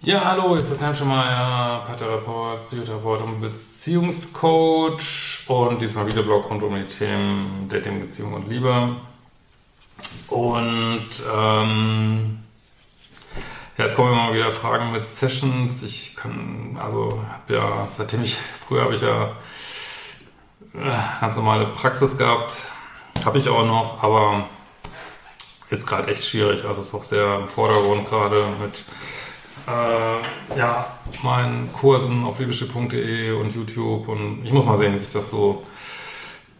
Ja, hallo, ist das Herr Schemeier, Paartherapeut, Psychotherapeut und Beziehungscoach und diesmal wieder Blog rund um die Themen Dating, Beziehung und Liebe. Und ähm, ja, jetzt kommen immer wieder Fragen mit Sessions. Ich kann, also hab ja, seitdem ich, früher habe ich ja äh, ganz normale Praxis gehabt, habe ich auch noch, aber ist gerade echt schwierig. Also ist doch sehr im Vordergrund gerade mit äh, ja, meinen Kursen auf liebeschiff.de und YouTube und ich muss mal sehen, wie sich das so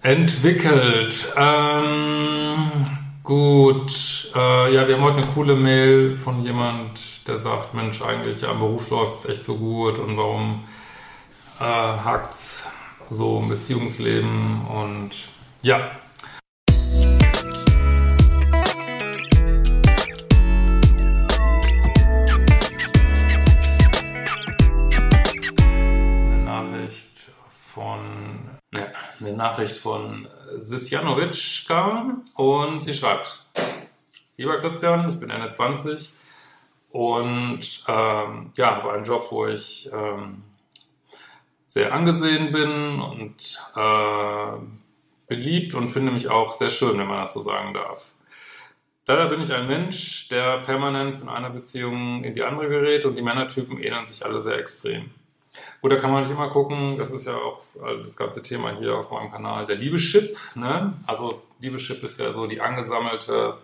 entwickelt. Ähm, gut, äh, ja, wir haben heute eine coole Mail von jemand, der sagt, Mensch, eigentlich ja, im Beruf läuft es echt so gut und warum äh, hakt's so im Beziehungsleben und ja, Nachricht von Sisjanovic kam und sie schreibt: Lieber Christian, ich bin Ende 20 und ähm, ja, habe einen Job, wo ich ähm, sehr angesehen bin und äh, beliebt und finde mich auch sehr schön, wenn man das so sagen darf. Leider bin ich ein Mensch, der permanent von einer Beziehung in die andere gerät und die Männertypen ähneln sich alle sehr extrem. Gut, da kann man nicht immer gucken, das ist ja auch also das ganze Thema hier auf meinem Kanal, der Liebeschip. Ne? Also Liebeschip ist ja so die angesammelte,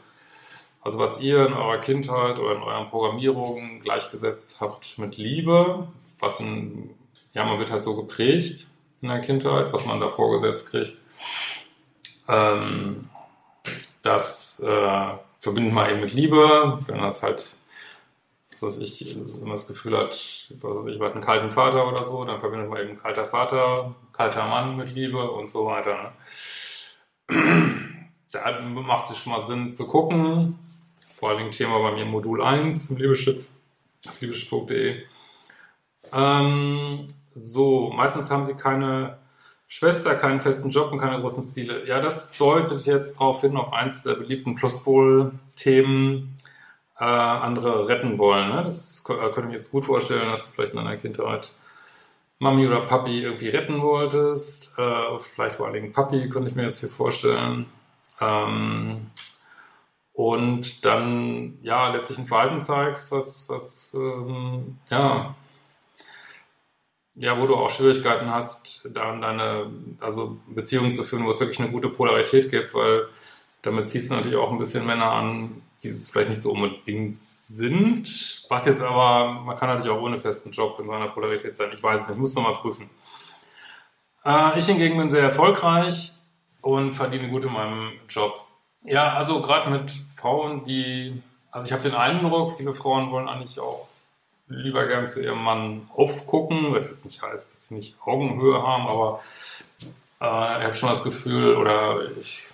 also was ihr in eurer Kindheit oder in euren Programmierungen gleichgesetzt habt mit Liebe, was in, ja, man wird halt so geprägt in der Kindheit, was man da vorgesetzt kriegt. Ähm, das äh, verbindet man eben mit Liebe, wenn das halt was weiß ich, wenn man das Gefühl hat, was weiß ich, man hat einen kalten Vater oder so, dann verbindet man eben kalter Vater, kalter Mann mit Liebe und so weiter. Ne? Da macht es schon mal Sinn zu gucken. Vor Dingen Thema bei mir Modul 1 im Liebeschip, auf liebeschip.de. Ähm, so, meistens haben sie keine Schwester, keinen festen Job und keine großen Ziele. Ja, das deutet jetzt darauf hin, auf eins der beliebten Pluspol-Themen, äh, andere retten wollen. Ne? Das äh, könnte ich mir jetzt gut vorstellen, dass du vielleicht in deiner Kindheit Mami oder Papi irgendwie retten wolltest. Äh, vielleicht vor allen Dingen Papi, könnte ich mir jetzt hier vorstellen. Ähm, und dann ja letztlich ein Verhalten zeigst, was, was ähm, ja, ja, wo du auch Schwierigkeiten hast, da deine also Beziehungen zu führen, wo es wirklich eine gute Polarität gibt, weil damit ziehst du natürlich auch ein bisschen Männer an, die es vielleicht nicht so unbedingt sind. Was jetzt aber, man kann natürlich auch ohne festen Job in seiner Polarität sein. Ich weiß es nicht, ich muss nochmal prüfen. Äh, ich hingegen bin sehr erfolgreich und verdiene gut in meinem Job. Ja, also gerade mit Frauen, die, also ich habe den Eindruck, viele Frauen wollen eigentlich auch lieber gern zu ihrem Mann aufgucken, was jetzt nicht heißt, dass sie nicht Augenhöhe haben, aber äh, ich habe schon das Gefühl, oder ich,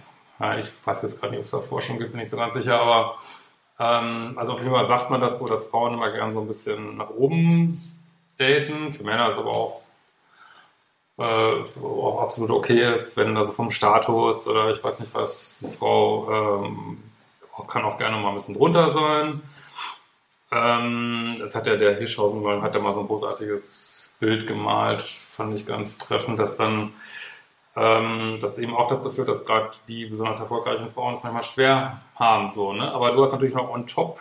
ich weiß jetzt gerade nicht, ob es da Forschung gibt, bin nicht so ganz sicher, aber ähm, also auf jeden Fall sagt man das so, dass Frauen immer gern so ein bisschen nach oben daten. Für Männer ist aber auch, äh, auch absolut okay ist, wenn also vom Status oder ich weiß nicht was, eine Frau ähm, kann auch gerne mal ein bisschen drunter sein. Ähm, das hat ja der Hirschhausen hat ja mal so ein großartiges Bild gemalt, fand ich ganz treffend, dass dann ähm, das eben auch dazu führt, dass gerade die besonders erfolgreichen Frauen es manchmal schwer haben, so, ne? Aber du hast natürlich noch on top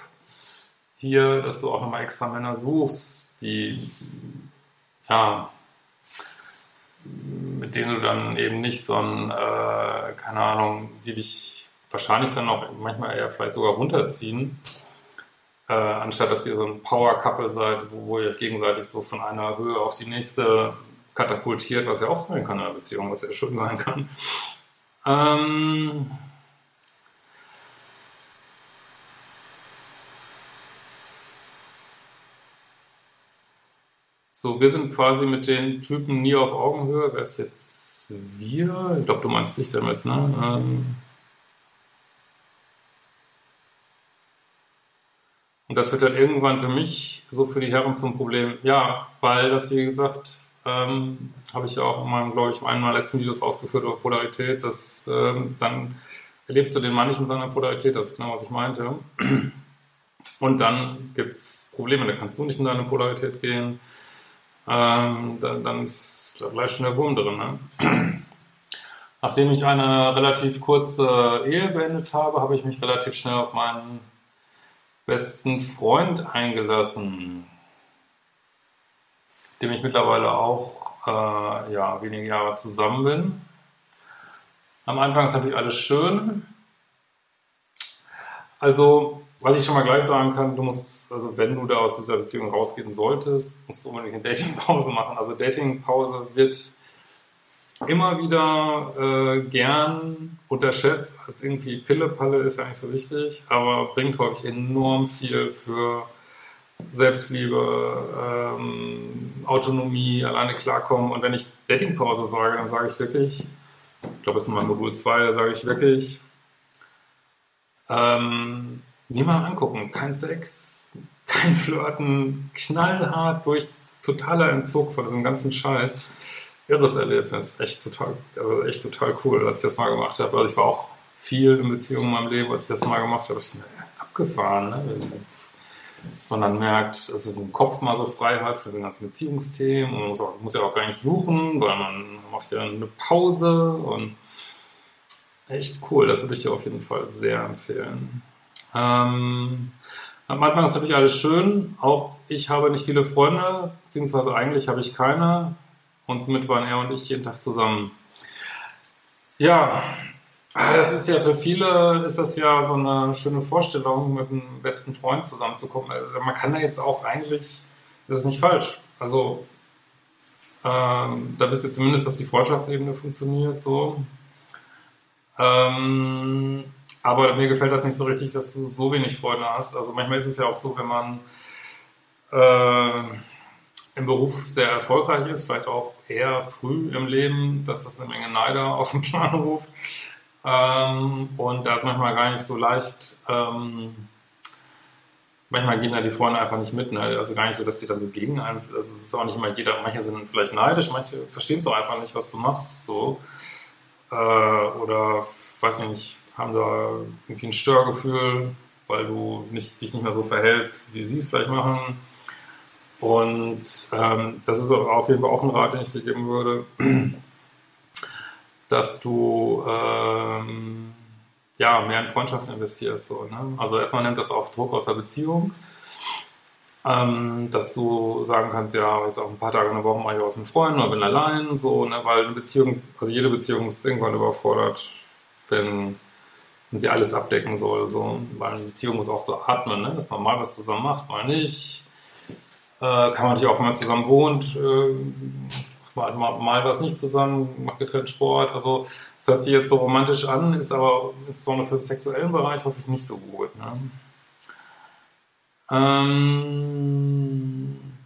hier, dass du auch nochmal extra Männer suchst, die, ja, mit denen du dann eben nicht so ein, äh, keine Ahnung, die dich wahrscheinlich dann auch manchmal eher vielleicht sogar runterziehen, äh, anstatt dass ihr so ein Power-Couple seid, wo, wo ihr euch gegenseitig so von einer Höhe auf die nächste katapultiert, was ja auch sein kann in einer Beziehung, was ja schön sein kann. Ähm, So, wir sind quasi mit den Typen nie auf Augenhöhe. Wer ist jetzt wir? Ich glaube, du meinst dich damit, ne? Ähm Und das wird dann irgendwann für mich, so für die Herren zum Problem. Ja, weil das, wie gesagt, ähm, habe ich ja auch in meinem, glaube ich, einen meiner letzten Videos aufgeführt über Polarität, dass ähm, dann erlebst du den Mann nicht in seiner Polarität, das ist genau, was ich meinte. Und dann gibt es Probleme, da kannst du nicht in deine Polarität gehen. Ähm, dann, dann ist da bleibt schon der Wurm drin. Ne? Nachdem ich eine relativ kurze Ehe beendet habe, habe ich mich relativ schnell auf meinen besten Freund eingelassen, dem ich mittlerweile auch äh, ja, wenige Jahre zusammen bin. Am Anfang ist natürlich alles schön. Also, was ich schon mal gleich sagen kann, du musst, also wenn du da aus dieser Beziehung rausgehen solltest, musst du unbedingt eine Datingpause machen. Also Datingpause wird immer wieder äh, gern unterschätzt als irgendwie Pille-Palle ist ja nicht so wichtig, aber bringt häufig enorm viel für Selbstliebe, ähm, Autonomie, alleine klarkommen. Und wenn ich Datingpause sage, dann sage ich wirklich, ich glaube, das ist in meinem Modul 2, da sage ich wirklich, ähm, niemand angucken, kein Sex, kein Flirten, knallhart durch totaler Entzug von diesem ganzen Scheiß. Irres Erlebnis, echt total, also echt total cool, dass ich das mal gemacht habe. Also ich war auch viel in Beziehungen in meinem Leben, als ich das mal gemacht habe. Ich bin abgefahren, ne? Dass man dann merkt, dass man den Kopf mal so frei hat für diese ganzen Beziehungsthemen und muss, auch, muss ja auch gar nicht suchen, weil man macht ja eine Pause und echt cool, das würde ich dir auf jeden Fall sehr empfehlen. Ähm, am Anfang ist natürlich alles schön, auch ich habe nicht viele Freunde, beziehungsweise eigentlich habe ich keine und somit waren er und ich jeden Tag zusammen. Ja, Ah, das ist ja für viele ist das ja so eine schöne Vorstellung, mit einem besten Freund zusammenzukommen. Also man kann da jetzt auch eigentlich, das ist nicht falsch. Also ähm, da wisst ihr zumindest, dass die Freundschaftsebene funktioniert so. Ähm, aber mir gefällt das nicht so richtig, dass du so wenig Freunde hast. Also manchmal ist es ja auch so, wenn man äh, im Beruf sehr erfolgreich ist, vielleicht auch eher früh im Leben, dass das eine Menge Neider auf den Plan ruft. Ähm, und da ist manchmal gar nicht so leicht. Ähm, manchmal gehen da die Freunde einfach nicht mit. Ne? Also gar nicht so, dass die dann so gegen eins. Also es ist auch nicht immer jeder. Manche sind vielleicht neidisch, manche verstehen auch einfach nicht, was du machst. So. Äh, oder weiß ich nicht, haben da irgendwie ein Störgefühl, weil du nicht, dich nicht mehr so verhältst, wie sie es vielleicht machen. Und ähm, das ist auf jeden Fall auch ein Rat, den ich dir geben würde dass du ähm, ja, mehr in Freundschaften investierst. So, ne? Also erstmal nimmt das auch Druck aus der Beziehung. Ähm, dass du sagen kannst, ja, jetzt auch ein paar Tage in der Woche mache ich aus mit Freunden oder bin allein, so, ne? weil eine Beziehung, also jede Beziehung ist irgendwann überfordert, wenn, wenn sie alles abdecken soll, so, weil eine Beziehung muss auch so atmen, ne? dass man mal was zusammen macht, mal nicht. Äh, kann man natürlich auch, wenn man zusammen wohnt, äh, mal, mal, was nicht zusammen, macht getrennt Sport. Also es hört sich jetzt so romantisch an, ist aber insbesondere für den sexuellen Bereich hoffe ich nicht so gut. Ne? Ähm,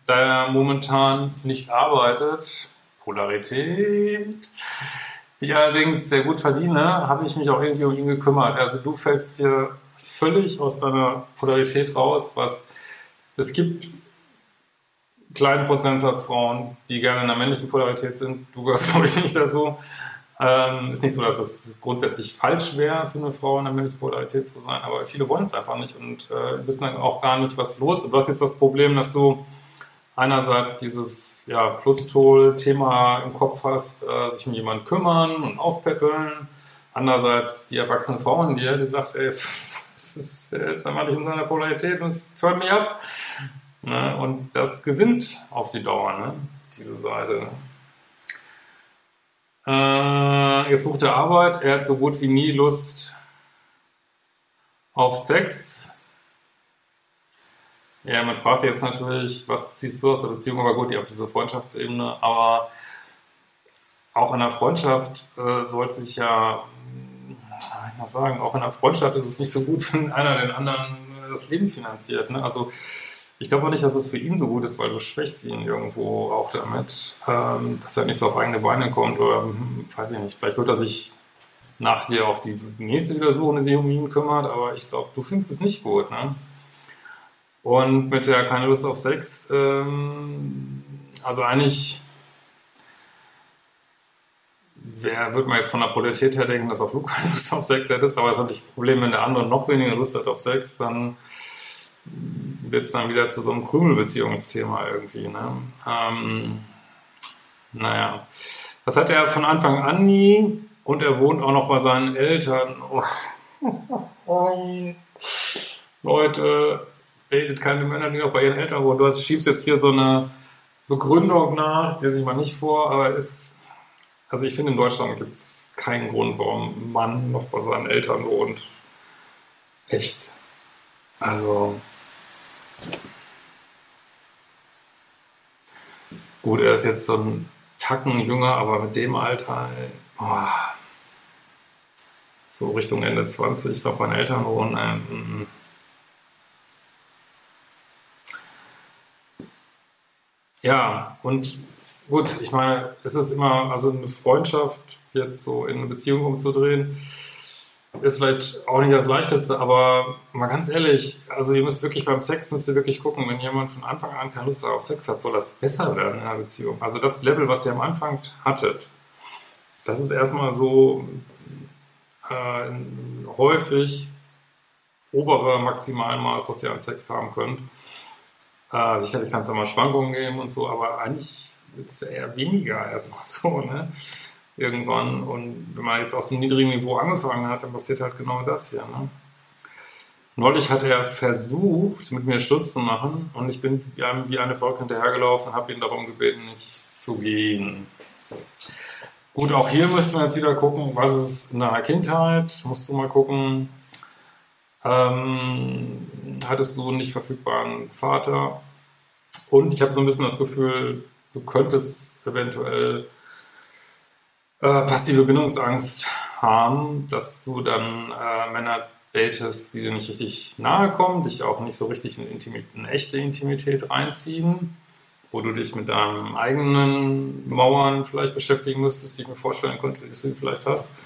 da er momentan nicht arbeitet, Polarität, ich allerdings sehr gut verdiene, habe ich mich auch irgendwie um ihn gekümmert. Also du fällst hier völlig aus deiner Polarität raus, was es gibt kleinen Prozentsatz Frauen, die gerne in der männlichen Polarität sind. Du gehörst, glaube ich, nicht dazu. Ähm, ist nicht so, dass das grundsätzlich falsch wäre, für eine Frau in der männlichen Polarität zu sein, aber viele wollen es einfach nicht und äh, wissen dann auch gar nicht, was los ist. Du hast jetzt das Problem, dass du einerseits dieses ja, Plus-Tool-Thema im Kopf hast, äh, sich um jemanden kümmern und aufpäppeln. Andererseits die erwachsene Frau in dir, die sagt, ey, das ist, der ist nicht in seiner Polarität und es hört mich ab. Ne? Und das gewinnt auf die Dauer, ne? diese Seite. Äh, jetzt sucht er Arbeit. Er hat so gut wie nie Lust auf Sex. Ja, man fragt sich jetzt natürlich, was ziehst du aus der Beziehung? Aber gut, ihr habt diese Freundschaftsebene. Aber auch in der Freundschaft äh, sollte sich ja, ich mal sagen, auch in der Freundschaft ist es nicht so gut, wenn einer den anderen das Leben finanziert. Ne? Also ich glaube auch nicht, dass es für ihn so gut ist, weil du schwächst ihn irgendwo auch damit, ähm, dass er nicht so auf eigene Beine kommt oder hm, weiß ich nicht, vielleicht wird er sich nach dir auch die nächste wieder suchen, die sich um ihn kümmert, aber ich glaube, du findest es nicht gut. Ne? Und mit der keine Lust auf Sex, ähm, also eigentlich wer würde man jetzt von der Polarität her denken, dass auch du keine Lust auf Sex hättest, aber es ist natürlich ein Problem, wenn der andere noch weniger Lust hat auf Sex, dann wird es dann wieder zu so einem Krümelbeziehungsthema irgendwie. Ne? Ähm, naja, das hat er von Anfang an nie und er wohnt auch noch bei seinen Eltern. Oh. Leute, datet keine Männer, die noch bei ihren Eltern wohnen. Du schiebst jetzt hier so eine Begründung nach, der sich mal nicht vor, aber ist, also ich finde in Deutschland gibt es keinen Grund, warum ein Mann noch bei seinen Eltern wohnt. Echt. Also, Gut, er ist jetzt so ein Tacken jünger, aber mit dem Alter, oh, so Richtung Ende 20, doch bei den Eltern wohnen. Ähm, ja, und gut, ich meine, es ist immer, also eine Freundschaft jetzt so in eine Beziehung umzudrehen, ist vielleicht auch nicht das Leichteste, aber mal ganz ehrlich, also ihr müsst wirklich beim Sex müsst ihr wirklich gucken, wenn jemand von Anfang an keine Lust auf Sex hat, soll das besser werden in einer Beziehung. Also das Level, was ihr am Anfang hattet, das ist erstmal so äh, häufig obere Maximalmaß, was ihr an Sex haben könnt. Äh, sicherlich kann es da mal Schwankungen geben und so, aber eigentlich wird es eher weniger erstmal so, ne? Irgendwann. Und wenn man jetzt aus einem niedrigen Niveau angefangen hat, dann passiert halt genau das hier. Ne? Neulich hat er versucht, mit mir Schluss zu machen und ich bin wie eine Volk hinterhergelaufen und habe ihn darum gebeten, nicht zu gehen. Gut, auch hier müssen wir jetzt wieder gucken, was ist in deiner Kindheit? Musst du mal gucken, ähm, hattest du einen nicht verfügbaren Vater? Und ich habe so ein bisschen das Gefühl, du könntest eventuell passive Bindungsangst haben, dass du dann äh, Männer datest, die dir nicht richtig nahe kommen, dich auch nicht so richtig in, Intimit in echte Intimität reinziehen, wo du dich mit deinen eigenen Mauern vielleicht beschäftigen müsstest, die ich mir vorstellen könnte, dass du vielleicht hast.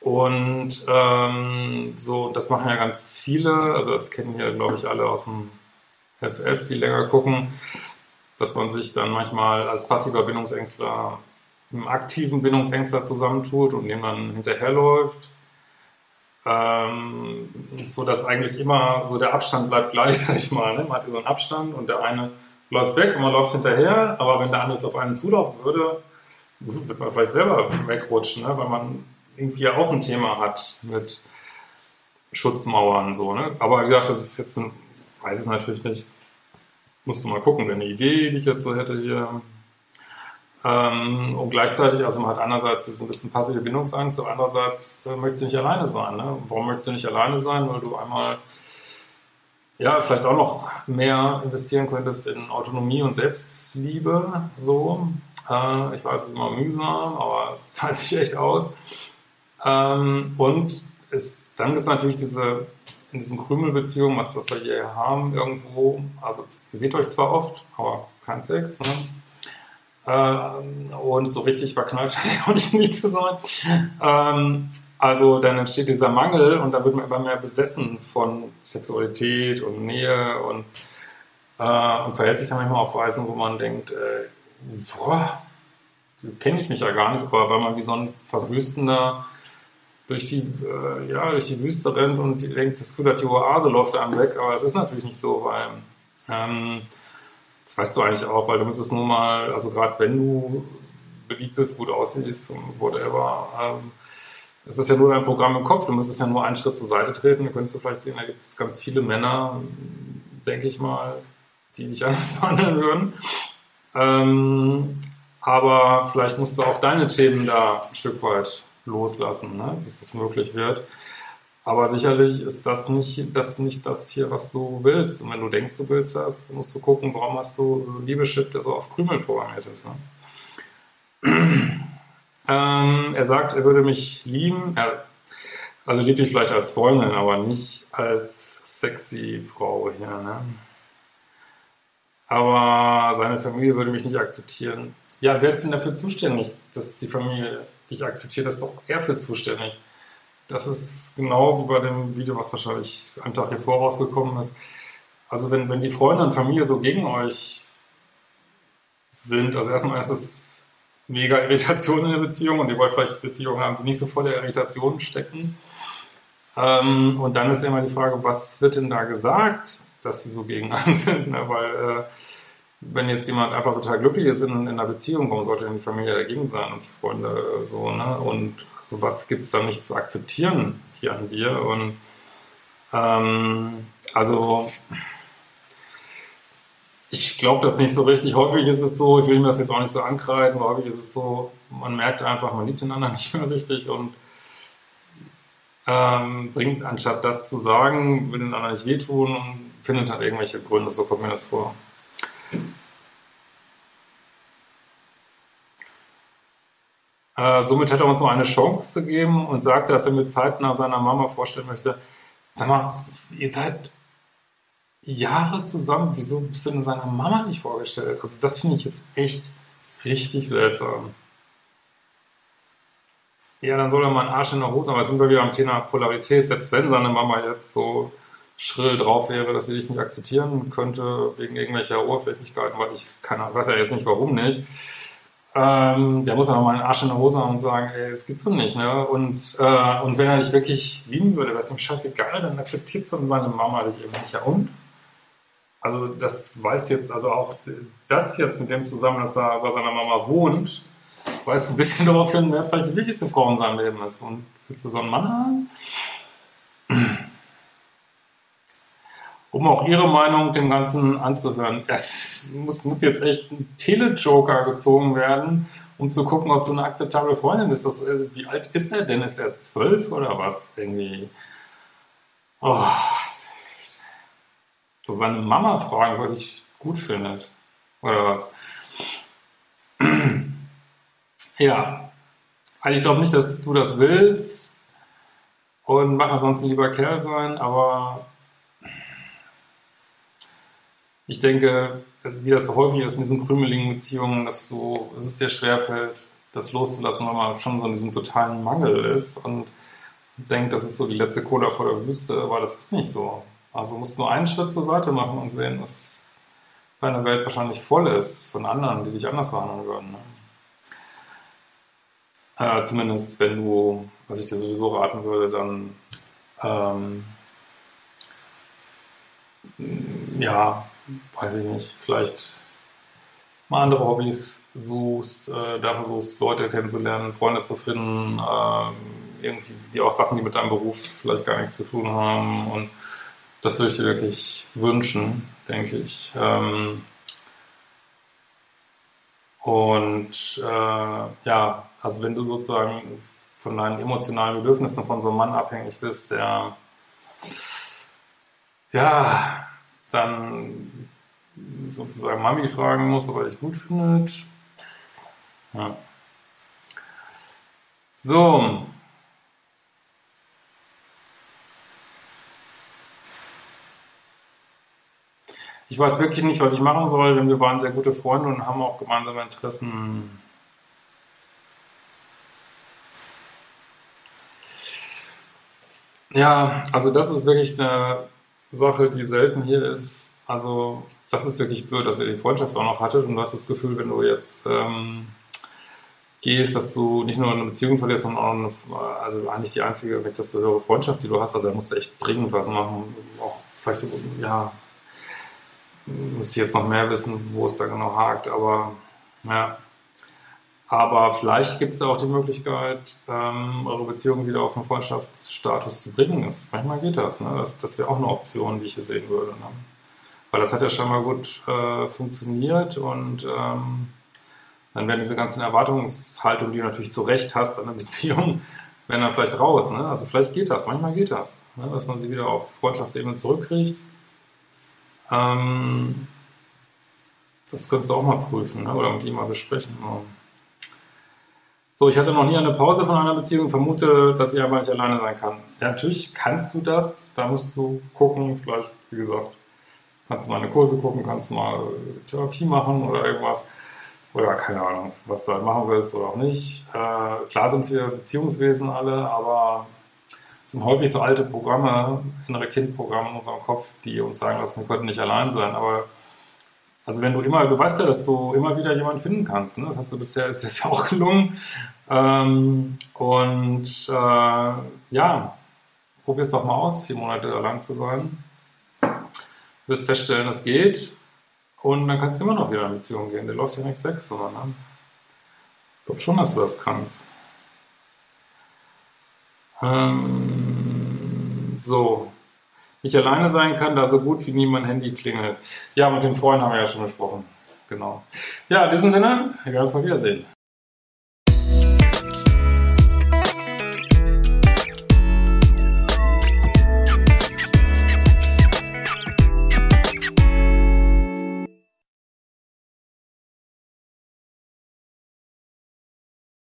Und ähm, so, das machen ja ganz viele, also das kennen ja, glaube ich, alle aus dem FF, die länger gucken, dass man sich dann manchmal als passiver Bindungsängstler einem aktiven Bindungsängster zusammentut und dem dann hinterherläuft. Ähm, so dass eigentlich immer so der Abstand bleibt gleich, sag ich mal. Ne? Man hat hier so einen Abstand und der eine läuft weg und man läuft hinterher, aber wenn der andere auf einen zulaufen würde, wird man vielleicht selber wegrutschen, ne? weil man irgendwie auch ein Thema hat mit Schutzmauern so. Ne? Aber wie gesagt, das ist jetzt ein, weiß es natürlich nicht. Musst du mal gucken, wenn eine Idee, die ich jetzt so hätte hier, ähm, und gleichzeitig, also man hat einerseits ist ein bisschen passive Bindungsangst, aber andererseits äh, möchtest du nicht alleine sein. Ne? Warum möchtest du nicht alleine sein? Weil du einmal ja, vielleicht auch noch mehr investieren könntest in Autonomie und Selbstliebe. So. Äh, ich weiß, es ist immer mühsam, aber es zahlt sich echt aus. Ähm, und es, dann gibt es natürlich diese, in diesen Krümelbeziehungen, was das wir hier haben, irgendwo, also ihr seht euch zwar oft, aber kein Sex, ne? Ähm, und so richtig verknallt scheint er auch nicht, zu sein. Ähm, also dann entsteht dieser Mangel und da wird man immer mehr besessen von Sexualität und Nähe und, äh, und verhält sich dann manchmal auf Weisen, wo man denkt, äh, boah, kenne ich mich ja gar nicht, aber weil man wie so ein Verwüstender durch die, äh, ja, durch die Wüste rennt und denkt, das Gefühl hat, die Oase läuft einem weg, aber es ist natürlich nicht so, weil ähm, das weißt du eigentlich auch, weil du müsstest nur mal, also gerade wenn du beliebt bist, gut aussiehst und whatever, ähm, es ist ja nur dein Programm im Kopf, du müsstest ja nur einen Schritt zur Seite treten, da könntest du vielleicht sehen, da gibt es ganz viele Männer, denke ich mal, die dich anders behandeln würden. Ähm, aber vielleicht musst du auch deine Themen da ein Stück weit loslassen, ne? dass es möglich wird. Aber sicherlich ist das nicht, das nicht das hier, was du willst. Und wenn du denkst, du willst das, musst du gucken, warum hast du so Liebeschip, der so auf Krümel programmiert ist. Ne? ähm, er sagt, er würde mich lieben. Er, also liebt mich vielleicht als Freundin, aber nicht als sexy Frau hier. Ne? aber seine Familie würde mich nicht akzeptieren. Ja, wer ist denn dafür zuständig, dass die Familie dich akzeptiert? Das ist doch er für zuständig. Das ist genau wie bei dem Video, was wahrscheinlich einen Tag hier vorausgekommen ist. Also wenn, wenn die Freunde und Familie so gegen euch sind, also erstmal ist es mega Irritation in der Beziehung und ihr wollt vielleicht Beziehungen haben, die nicht so voller Irritation stecken. Ähm, und dann ist immer die Frage, was wird denn da gesagt, dass sie so gegen einen sind? Ne? Weil äh, wenn jetzt jemand einfach total glücklich ist in, in einer Beziehung, warum sollte denn die Familie dagegen sein und die Freunde so, ne? Und so was gibt es da nicht zu akzeptieren hier an dir? Und ähm, also ich glaube das nicht so richtig. Häufig ist es so, ich will ihm das jetzt auch nicht so ankreiden, aber häufig ist es so, man merkt einfach, man liebt den anderen nicht mehr richtig und ähm, bringt, anstatt das zu sagen, will den anderen nicht wehtun und findet halt irgendwelche Gründe. So kommt mir das vor. Äh, somit hätte er uns noch eine Chance gegeben und sagte, dass er mir zeitnah seiner Mama vorstellen möchte. Sag mal, ihr seid Jahre zusammen. Wieso bist du denn seiner Mama nicht vorgestellt? Also das finde ich jetzt echt richtig seltsam. Ja, dann soll er mal einen Arsch in der Hose haben. Aber sind wir wieder am Thema Polarität. Selbst wenn seine Mama jetzt so schrill drauf wäre, dass sie dich nicht akzeptieren könnte, wegen irgendwelcher Oberflächlichkeiten, weil ich keine, weiß ja jetzt nicht, warum nicht. Ähm, der muss aber mal einen Arsch in der Hose haben und sagen, ey, es geht so nicht, ne? Und, äh, und wenn er dich wirklich lieben würde, wäre es ihm scheißegal, dann akzeptiert dann seine Mama dich eben nicht. Ja, und? Also das weiß jetzt, also auch das jetzt mit dem zusammen, dass er bei seiner Mama wohnt, weist ein bisschen darauf hin, wer vielleicht die wichtigste Frau in seinem Leben ist. Und willst du so einen Mann haben? Um auch Ihre Meinung dem Ganzen anzuhören. Es muss, muss jetzt echt ein Telejoker gezogen werden, um zu gucken, ob du eine akzeptable Freundin bist. Das, also, wie alt ist er denn? Ist er zwölf oder was? Irgendwie. Oh, so seine Mama fragen, weil ich gut findet. Oder was? ja. Also ich glaube nicht, dass du das willst und mach ansonsten lieber Kerl sein, aber ich denke, wie das so häufig ist in diesen krümeligen Beziehungen, dass du, dass es dir schwerfällt, das loszulassen, weil man schon so in diesem totalen Mangel ist und denkt, das ist so die letzte Cola vor der Wüste, aber das ist nicht so. Also musst nur einen Schritt zur Seite machen und sehen, dass deine Welt wahrscheinlich voll ist von anderen, die dich anders behandeln würden. Ne? Äh, zumindest wenn du, was ich dir sowieso raten würde, dann ähm, ja, weiß ich nicht, vielleicht mal andere Hobbys suchst, äh, da versuchst, Leute kennenzulernen, Freunde zu finden, äh, irgendwie, die auch Sachen, die mit deinem Beruf vielleicht gar nichts zu tun haben und das würde ich dir wirklich wünschen, denke ich. Ähm, und äh, ja, also wenn du sozusagen von deinen emotionalen Bedürfnissen von so einem Mann abhängig bist, der ja dann sozusagen Mami fragen muss, ob er dich gut findet. Ja. So, ich weiß wirklich nicht, was ich machen soll, denn wir waren sehr gute Freunde und haben auch gemeinsame Interessen. Ja, also das ist wirklich eine Sache, die selten hier ist. Also das ist wirklich blöd, dass ihr die Freundschaft auch noch hattet und du hast das Gefühl, wenn du jetzt ähm, gehst, dass du nicht nur eine Beziehung verlierst, sondern auch eine, also eigentlich die einzige, wenn ich das so höre, Freundschaft, die du hast. Also da musst du echt dringend was machen. Auch vielleicht, ja, müsste ich jetzt noch mehr wissen, wo es da genau hakt, aber ja. Aber vielleicht gibt es da auch die Möglichkeit, ähm, eure Beziehung wieder auf einen Freundschaftsstatus zu bringen. Das, manchmal geht das. Ne? Das, das wäre auch eine Option, die ich hier sehen würde. Ne? Weil das hat ja schon mal gut äh, funktioniert und ähm, dann werden diese ganzen Erwartungshaltungen, die du natürlich zu Recht hast an der Beziehung, werden dann vielleicht raus. Ne? Also vielleicht geht das, manchmal geht das, ne? dass man sie wieder auf Freundschaftsebene zurückkriegt ähm, das könntest du auch mal prüfen ne? oder mit ihm mal besprechen. So, ich hatte noch nie eine Pause von einer Beziehung, vermute, dass ich einfach nicht alleine sein kann. Ja, natürlich kannst du das. Da musst du gucken, vielleicht, wie gesagt, Kannst du mal eine Kurse gucken, kannst du mal Therapie machen oder irgendwas. Oder keine Ahnung, was du halt machen willst oder auch nicht. Äh, klar sind wir Beziehungswesen alle, aber es sind häufig so alte Programme, innere Kindprogramme in unserem Kopf, die uns sagen, dass wir könnten nicht allein sein. Aber also wenn du immer, du weißt ja, dass du immer wieder jemanden finden kannst. Ne? Das hast du bisher, ist jetzt auch gelungen. Ähm, und äh, ja, probier es doch mal aus, vier Monate allein zu sein. Wirst feststellen, das geht. Und dann kannst du immer noch wieder in Beziehung gehen. Der läuft ja nichts weg, sondern ne? ich glaube schon, dass du das kannst. Ähm, so. Ich alleine sein kann, da so gut wie nie mein Handy klingelt. Ja, mit den Freunden haben wir ja schon besprochen. Genau. Ja, in diesem Sinne, wir werden uns mal wiedersehen.